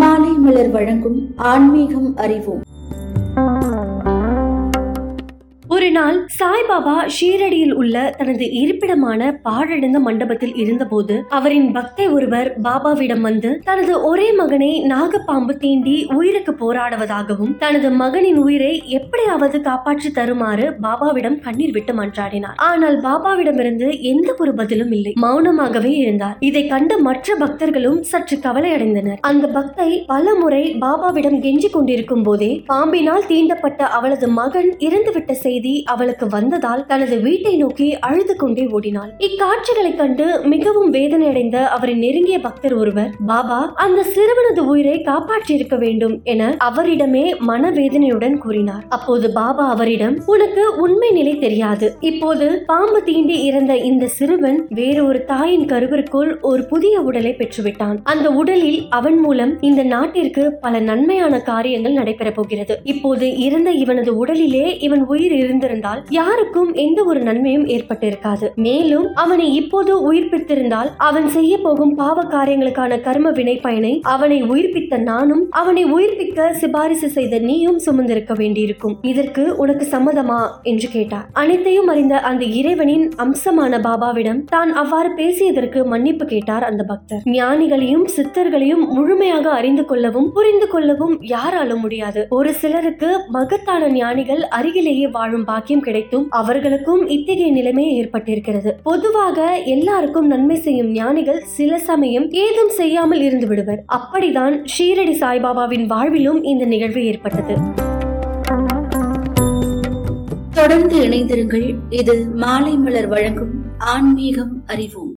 மாலை மலர் வழங்கும் ஆன்மீகம் அறிவோம். ஒரு சாய்பாபா ஷீரடியில் உள்ள தனது இருப்பிடமான பாழடைந்த மண்டபத்தில் இருந்தபோது அவரின் பக்தை ஒருவர் பாபாவிடம் வந்து தனது ஒரே மகனை நாகப்பாம்பு தீண்டி உயிருக்கு போராடுவதாகவும் தனது மகனின் உயிரை எப்படியாவது காப்பாற்றி தருமாறு பாபாவிடம் கண்ணீர் விட்டு மன்றாடினார். ஆனால் பாபாவிடமிருந்து எந்த ஒரு பதிலும் இல்லை. மௌனமாகவே இருந்தார். இதை கண்ட மற்ற பக்தர்களும் சற்று கவலையடைந்தனர். அந்த பக்தை பல முறை பாபாவிடம் கெஞ்சி கொண்டிருக்கும் போதே பாம்பினால் தீண்டப்பட்ட அவளது மகன் இறந்துவிட்ட செய்தி அவளுக்கு வந்ததால் தனது வீட்டை நோக்கி அழுது கொண்டே ஓடினாள் இக்காட்சிகளைக் கண்டு மிகவும் வேதனையடைந்த அவரின் நெருங்கிய பக்தர் ஒருவர் பாபா அந்த சிறுவனது உயிரை காப்பாற்றியிருக்க வேண்டும் என அவரிடமே மனவேதனையுடன் கூறினார். அப்போது பாபா அவரிடம் உனக்கு உண்மை நிலை தெரியாது. இப்போது பாம்பு தீண்டி இறந்த இந்த சிறுவன் வேறு ஒரு தாயின் கருவிற்குள் ஒரு புதிய உடலை பெற்றுவிட்டான். அந்த உடலில் அவன் மூலம் இந்த நாட்டிற்கு பல நன்மையான காரியங்கள் நடைபெறப் போகிறது. இப்போது இறந்த இவனது உடலிலே இவன் உயிர் இருந்திருந்த இருந்திருந்தால் யாருக்கும் எந்த ஒரு நன்மையும் ஏற்பட்டிருக்காது. மேலும் அவனை இப்போது உயிர்ப்பித்திருந்தால் அவன் செய்ய போகும் பாவ காரியங்களுக்கான கர்ம வினை பயனை அவனை உயிர்ப்பித்த நானும் அவனை உயிர்ப்பிக்க சிபாரிசு செய்த நீயும் சுமந்திருக்க வேண்டியிருக்கும். இதற்கு உனக்கு சம்மதமா? என்று கேட்டார். அனைத்தையும் அறிந்த அந்த இறைவனின் அம்சமான பாபாவிடம் தான் அவ்வாறு பேசியதற்கு மன்னிப்பு கேட்டார் அந்த பக்தர். ஞானிகளையும் சித்தர்களையும் முழுமையாக அறிந்து கொள்ளவும் புரிந்து கொள்ளவும் யாராலும் முடியாது. ஒரு சிலருக்கு மகத்தான ஞானிகள் அருகிலேயே வாழும் பாக்கியம் கிடைத்தும் அவர்களுக்கும் இத்தகைய நிலைமை ஏற்பட்டிருக்கிறது. பொதுவாக எல்லாருக்கும் நன்மை செய்யும் ஞானிகள் சில சமயம் ஏதும் செய்யாமல் இருந்து விடுவர். அப்படிதான் ஷீரடி சாய்பாபாவின் வாழ்விலும் இந்த நிகழ்வு ஏற்பட்டது. தொடர்ந்து இணைந்திருங்கள். இது மாலை மலர் வழங்கும் ஆன்மீகம் அறிவோம்.